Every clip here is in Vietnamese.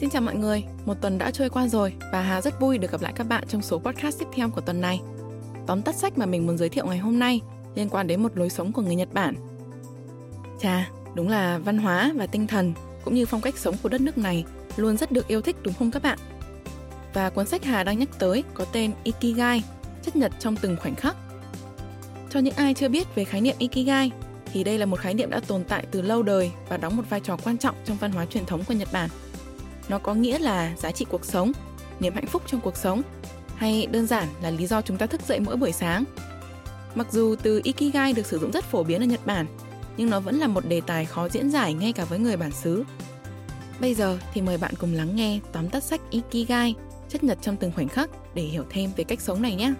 Xin chào mọi người, một tuần đã trôi qua rồi và Hà rất vui được gặp lại các bạn trong số podcast tiếp theo của tuần này. Tóm tắt sách mà mình muốn giới thiệu ngày hôm nay liên quan đến một lối sống của người Nhật Bản. Chà, đúng là văn hóa và tinh thần cũng như phong cách sống của đất nước này luôn rất được yêu thích đúng không các bạn? Và cuốn sách Hà đang nhắc tới có tên Ikigai, chất nhật trong từng khoảnh khắc. Cho những ai chưa biết về khái niệm Ikigai thì đây là một khái niệm đã tồn tại từ lâu đời và đóng một vai trò quan trọng trong văn hóa truyền thống của Nhật Bản. Nó có nghĩa là giá trị cuộc sống, niềm hạnh phúc trong cuộc sống hay đơn giản là lý do chúng ta thức dậy mỗi buổi sáng. Mặc dù từ Ikigai được sử dụng rất phổ biến ở Nhật Bản, nhưng nó vẫn là một đề tài khó diễn giải ngay cả với người bản xứ. Bây giờ thì mời bạn cùng lắng nghe tóm tắt sách Ikigai, chất nhật trong từng khoảnh khắc để hiểu thêm về cách sống này nhé.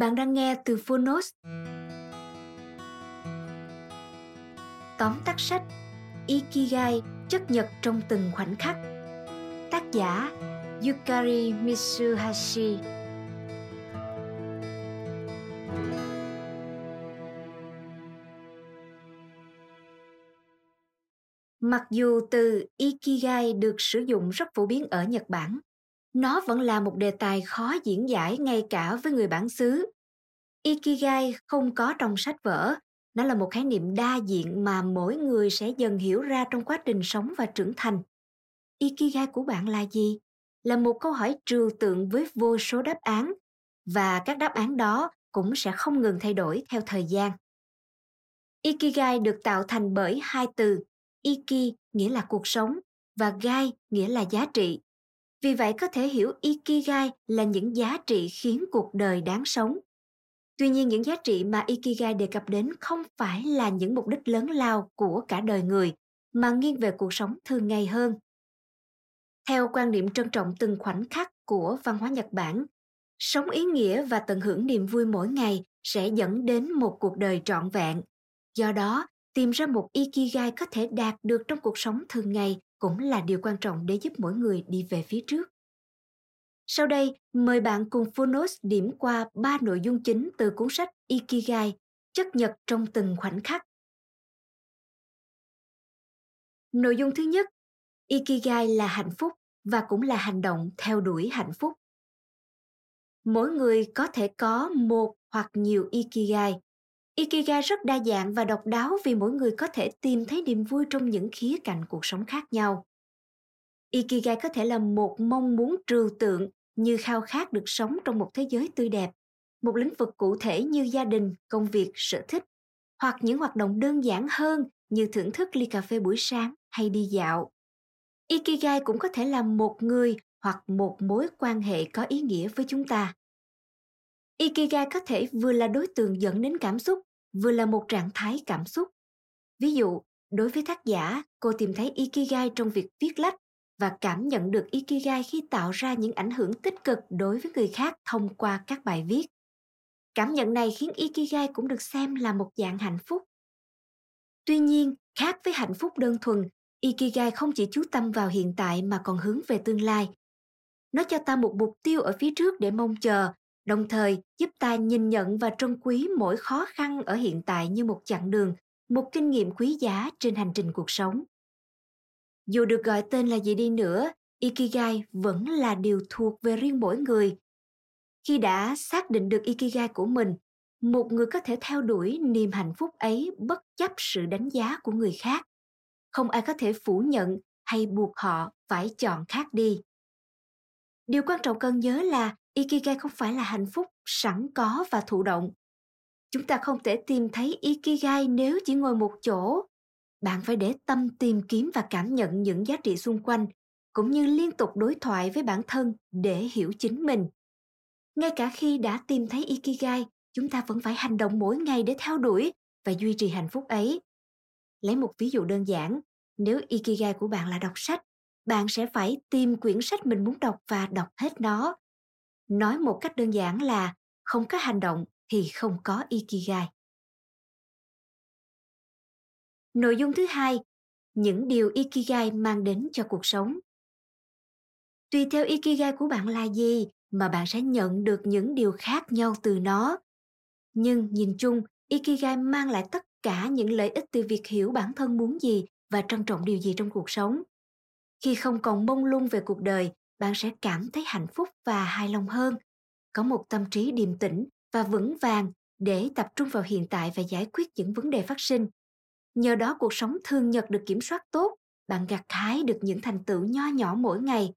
Bạn đang nghe từ Phonos. Tóm tắt sách Ikigai chất nhật trong từng khoảnh khắc. Tác giả Yukari Mitsuhashi Mặc dù từ Ikigai được sử dụng rất phổ biến ở Nhật Bản, nó vẫn là một đề tài khó diễn giải ngay cả với người bản xứ. Ikigai không có trong sách vở, nó là một khái niệm đa diện mà mỗi người sẽ dần hiểu ra trong quá trình sống và trưởng thành. Ikigai của bạn là gì? Là một câu hỏi trừu tượng với vô số đáp án và các đáp án đó cũng sẽ không ngừng thay đổi theo thời gian. Ikigai được tạo thành bởi hai từ Iki nghĩa là cuộc sống và Gai nghĩa là giá trị. Vì vậy có thể hiểu Ikigai là những giá trị khiến cuộc đời đáng sống. Tuy nhiên những giá trị mà Ikigai đề cập đến không phải là những mục đích lớn lao của cả đời người, mà nghiêng về cuộc sống thường ngày hơn. Theo quan niệm trân trọng từng khoảnh khắc của văn hóa Nhật Bản, sống ý nghĩa và tận hưởng niềm vui mỗi ngày sẽ dẫn đến một cuộc đời trọn vẹn. Do đó, tìm ra một Ikigai có thể đạt được trong cuộc sống thường ngày cũng là điều quan trọng để giúp mỗi người đi về phía trước. Sau đây, mời bạn cùng Phonos điểm qua ba nội dung chính từ cuốn sách Ikigai, chất nhật trong từng khoảnh khắc. Nội dung thứ nhất, Ikigai là hạnh phúc và cũng là hành động theo đuổi hạnh phúc. Mỗi người có thể có một hoặc nhiều Ikigai. Ikigai rất đa dạng và độc đáo vì mỗi người có thể tìm thấy niềm vui trong những khía cạnh cuộc sống khác nhau. Ikigai có thể là một mong muốn trừu tượng như khao khát được sống trong một thế giới tươi đẹp, một lĩnh vực cụ thể như gia đình, công việc, sở thích, hoặc những hoạt động đơn giản hơn như thưởng thức ly cà phê buổi sáng hay đi dạo. Ikigai cũng có thể là một người hoặc một mối quan hệ có ý nghĩa với chúng ta. Ikigai có thể vừa là đối tượng dẫn đến cảm xúc, vừa là một trạng thái cảm xúc. Ví dụ, đối với tác giả, cô tìm thấy Ikigai trong việc viết lách và cảm nhận được Ikigai khi tạo ra những ảnh hưởng tích cực đối với người khác thông qua các bài viết. Cảm nhận này khiến Ikigai cũng được xem là một dạng hạnh phúc. Tuy nhiên, khác với hạnh phúc đơn thuần, Ikigai không chỉ chú tâm vào hiện tại mà còn hướng về tương lai. Nó cho ta một mục tiêu ở phía trước để mong chờ, đồng thời giúp ta nhìn nhận và trân quý mỗi khó khăn ở hiện tại như một chặng đường, một kinh nghiệm quý giá trên hành trình cuộc sống. Dù được gọi tên là gì đi nữa, Ikigai vẫn là điều thuộc về riêng mỗi người. Khi đã xác định được Ikigai của mình, một người có thể theo đuổi niềm hạnh phúc ấy bất chấp sự đánh giá của người khác. Không ai có thể phủ nhận hay buộc họ phải chọn khác đi. Điều quan trọng cần nhớ là Ikigai không phải là hạnh phúc sẵn có và thụ động. Chúng ta không thể tìm thấy Ikigai nếu chỉ ngồi một chỗ. Bạn phải để tâm tìm kiếm và cảm nhận những giá trị xung quanh, cũng như liên tục đối thoại với bản thân để hiểu chính mình. Ngay cả khi đã tìm thấy ikigai, chúng ta vẫn phải hành động mỗi ngày để theo đuổi và duy trì hạnh phúc ấy. Lấy một ví dụ đơn giản, nếu ikigai của bạn là đọc sách, bạn sẽ phải tìm quyển sách mình muốn đọc và đọc hết nó nói một cách đơn giản là không có hành động thì không có ikigai Nội dung thứ hai, những điều Ikigai mang đến cho cuộc sống. Tùy theo Ikigai của bạn là gì mà bạn sẽ nhận được những điều khác nhau từ nó. Nhưng nhìn chung, Ikigai mang lại tất cả những lợi ích từ việc hiểu bản thân muốn gì và trân trọng điều gì trong cuộc sống. Khi không còn mông lung về cuộc đời, bạn sẽ cảm thấy hạnh phúc và hài lòng hơn, có một tâm trí điềm tĩnh và vững vàng để tập trung vào hiện tại và giải quyết những vấn đề phát sinh. Nhờ đó cuộc sống thường nhật được kiểm soát tốt, bạn gặt hái được những thành tựu nho nhỏ mỗi ngày.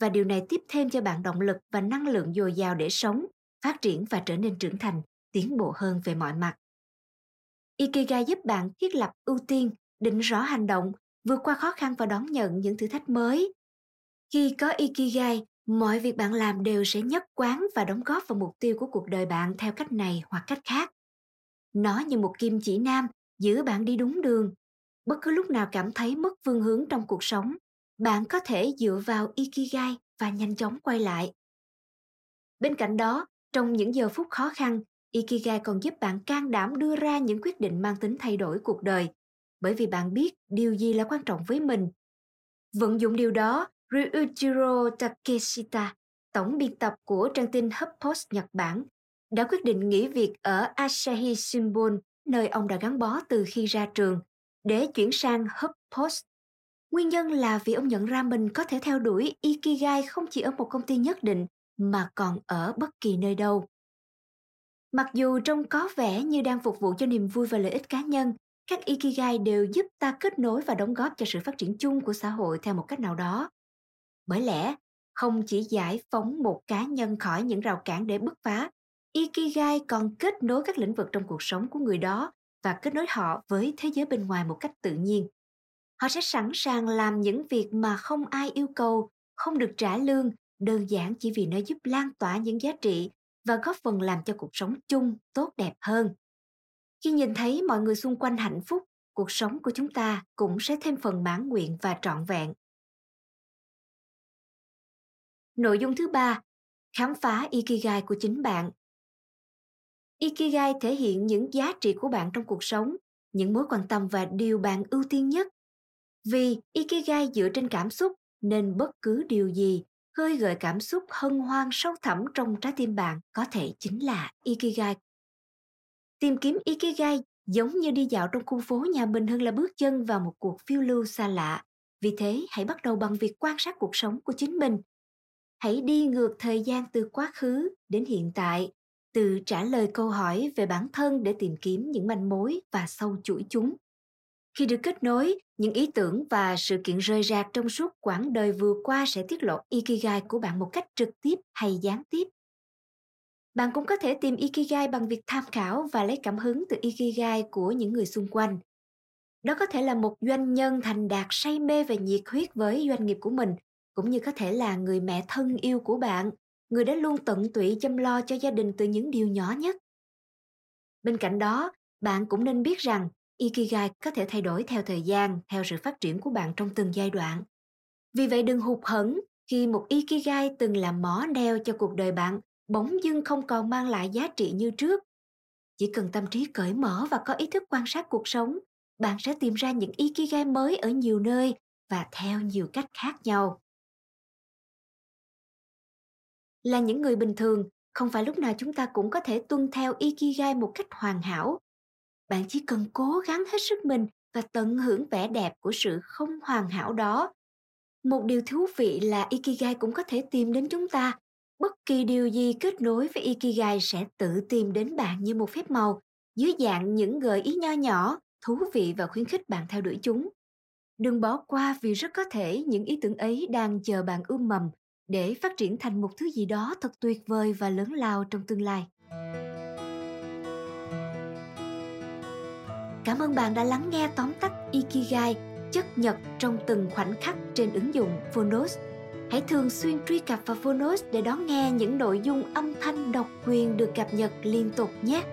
Và điều này tiếp thêm cho bạn động lực và năng lượng dồi dào để sống, phát triển và trở nên trưởng thành, tiến bộ hơn về mọi mặt. Ikigai giúp bạn thiết lập ưu tiên, định rõ hành động, vượt qua khó khăn và đón nhận những thử thách mới. Khi có Ikigai, mọi việc bạn làm đều sẽ nhất quán và đóng góp vào mục tiêu của cuộc đời bạn theo cách này hoặc cách khác. Nó như một kim chỉ nam giữ bạn đi đúng đường. Bất cứ lúc nào cảm thấy mất phương hướng trong cuộc sống, bạn có thể dựa vào Ikigai và nhanh chóng quay lại. Bên cạnh đó, trong những giờ phút khó khăn, Ikigai còn giúp bạn can đảm đưa ra những quyết định mang tính thay đổi cuộc đời, bởi vì bạn biết điều gì là quan trọng với mình. Vận dụng điều đó, Ryujiro Takeshita, tổng biên tập của trang tin HuffPost Nhật Bản, đã quyết định nghỉ việc ở Asahi Shimbun, nơi ông đã gắn bó từ khi ra trường, để chuyển sang HuffPost. Nguyên nhân là vì ông nhận ra mình có thể theo đuổi Ikigai không chỉ ở một công ty nhất định mà còn ở bất kỳ nơi đâu. Mặc dù trông có vẻ như đang phục vụ cho niềm vui và lợi ích cá nhân, các Ikigai đều giúp ta kết nối và đóng góp cho sự phát triển chung của xã hội theo một cách nào đó. Bởi lẽ, không chỉ giải phóng một cá nhân khỏi những rào cản để bứt phá, Ikigai còn kết nối các lĩnh vực trong cuộc sống của người đó và kết nối họ với thế giới bên ngoài một cách tự nhiên. Họ sẽ sẵn sàng làm những việc mà không ai yêu cầu, không được trả lương, đơn giản chỉ vì nó giúp lan tỏa những giá trị và góp phần làm cho cuộc sống chung tốt đẹp hơn. Khi nhìn thấy mọi người xung quanh hạnh phúc, cuộc sống của chúng ta cũng sẽ thêm phần mãn nguyện và trọn vẹn. Nội dung thứ ba, khám phá Ikigai của chính bạn. Ikigai thể hiện những giá trị của bạn trong cuộc sống, những mối quan tâm và điều bạn ưu tiên nhất. Vì Ikigai dựa trên cảm xúc nên bất cứ điều gì khơi gợi cảm xúc hân hoan sâu thẳm trong trái tim bạn có thể chính là Ikigai. Tìm kiếm Ikigai giống như đi dạo trong khu phố nhà mình hơn là bước chân vào một cuộc phiêu lưu xa lạ. Vì thế, hãy bắt đầu bằng việc quan sát cuộc sống của chính mình. Hãy đi ngược thời gian từ quá khứ đến hiện tại, từ trả lời câu hỏi về bản thân để tìm kiếm những manh mối và sâu chuỗi chúng. Khi được kết nối, những ý tưởng và sự kiện rơi rạc trong suốt quãng đời vừa qua sẽ tiết lộ Ikigai của bạn một cách trực tiếp hay gián tiếp. Bạn cũng có thể tìm Ikigai bằng việc tham khảo và lấy cảm hứng từ Ikigai của những người xung quanh. Đó có thể là một doanh nhân thành đạt say mê và nhiệt huyết với doanh nghiệp của mình, cũng như có thể là người mẹ thân yêu của bạn, người đã luôn tận tụy chăm lo cho gia đình từ những điều nhỏ nhất. Bên cạnh đó, bạn cũng nên biết rằng Ikigai có thể thay đổi theo thời gian, theo sự phát triển của bạn trong từng giai đoạn. Vì vậy đừng hụt hẫng khi một Ikigai từng là mỏ neo cho cuộc đời bạn bỗng dưng không còn mang lại giá trị như trước. Chỉ cần tâm trí cởi mở và có ý thức quan sát cuộc sống, bạn sẽ tìm ra những Ikigai mới ở nhiều nơi và theo nhiều cách khác nhau. Là những người bình thường, không phải lúc nào chúng ta cũng có thể tuân theo Ikigai một cách hoàn hảo. Bạn chỉ cần cố gắng hết sức mình và tận hưởng vẻ đẹp của sự không hoàn hảo đó. Một điều thú vị là ikigai cũng có thể tìm đến chúng ta. Bất kỳ điều gì kết nối với ikigai sẽ tự tìm đến bạn như một phép màu dưới dạng những gợi ý nho nhỏ thú vị và khuyến khích bạn theo đuổi chúng. Đừng bỏ qua vì rất có thể những ý tưởng ấy đang chờ bạn ươm mầm để phát triển thành một thứ gì đó thật tuyệt vời và lớn lao trong tương lai Cảm ơn bạn đã lắng nghe tóm tắt Ikigai, chất nhật trong từng khoảnh khắc trên ứng dụng Phonos. Hãy thường xuyên truy cập vào Phonos để đón nghe những nội dung âm thanh độc quyền được cập nhật liên tục nhé.